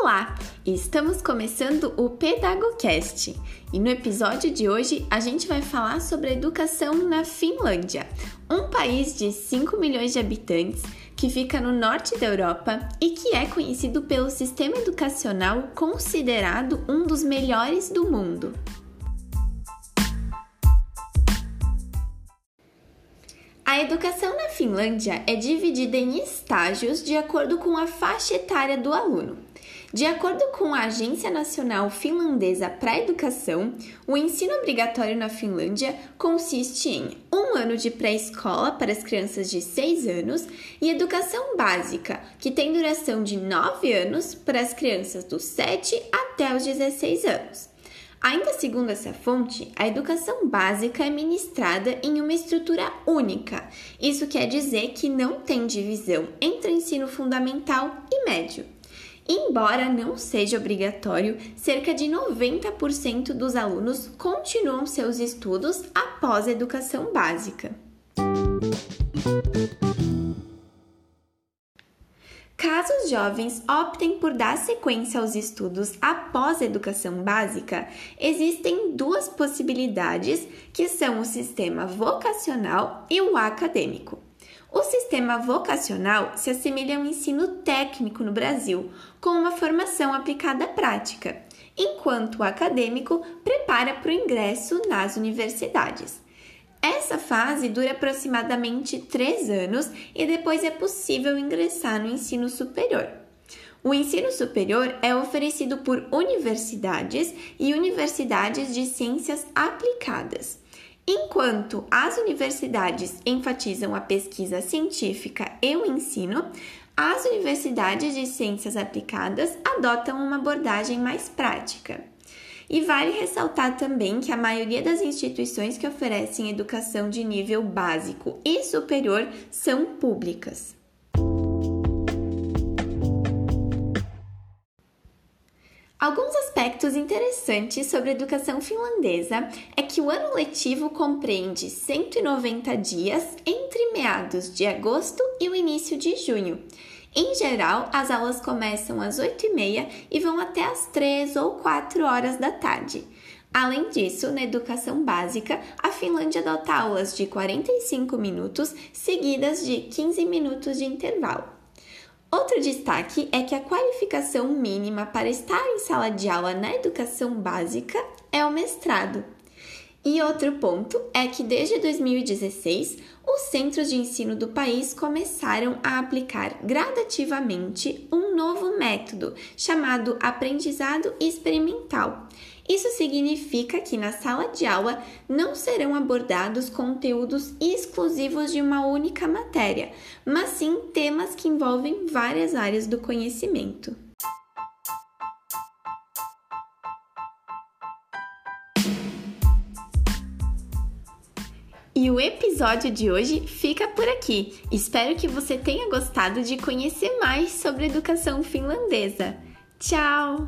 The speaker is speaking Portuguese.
Olá! Estamos começando o PedagoCast e no episódio de hoje a gente vai falar sobre a educação na Finlândia, um país de 5 milhões de habitantes que fica no norte da Europa e que é conhecido pelo sistema educacional considerado um dos melhores do mundo. A educação na Finlândia é dividida em estágios de acordo com a faixa etária do aluno. De acordo com a Agência Nacional Finlandesa para a Educação, o ensino obrigatório na Finlândia consiste em um ano de pré-escola para as crianças de 6 anos e educação básica, que tem duração de 9 anos para as crianças dos 7 até os 16 anos. Ainda segundo essa fonte, a educação básica é ministrada em uma estrutura única. Isso quer dizer que não tem divisão entre ensino fundamental e médio. Embora não seja obrigatório, cerca de 90% dos alunos continuam seus estudos após a educação básica. Os jovens optem por dar sequência aos estudos após a educação básica, existem duas possibilidades, que são o sistema vocacional e o acadêmico. O sistema vocacional se assemelha ao ensino técnico no Brasil, com uma formação aplicada à prática, enquanto o acadêmico prepara para o ingresso nas universidades. Essa fase dura aproximadamente três anos e depois é possível ingressar no ensino superior. O ensino superior é oferecido por universidades e universidades de ciências aplicadas. Enquanto as universidades enfatizam a pesquisa científica e o ensino, as universidades de ciências aplicadas adotam uma abordagem mais prática. E vale ressaltar também que a maioria das instituições que oferecem educação de nível básico e superior são públicas. Alguns aspectos interessantes sobre a educação finlandesa é que o ano letivo compreende 190 dias entre meados de agosto e o início de junho em geral, as aulas começam às 8h30 e vão até às 3 ou 4 horas da tarde. Além disso, na educação básica, a Finlândia adota aulas de 45 minutos, seguidas de 15 minutos de intervalo. Outro destaque é que a qualificação mínima para estar em sala de aula na educação básica é o mestrado. E outro ponto é que desde 2016, os centros de ensino do país começaram a aplicar gradativamente um novo método chamado aprendizado experimental. Isso significa que na sala de aula não serão abordados conteúdos exclusivos de uma única matéria, mas sim temas que envolvem várias áreas do conhecimento. E o episódio de hoje fica por aqui. Espero que você tenha gostado de conhecer mais sobre educação finlandesa. Tchau!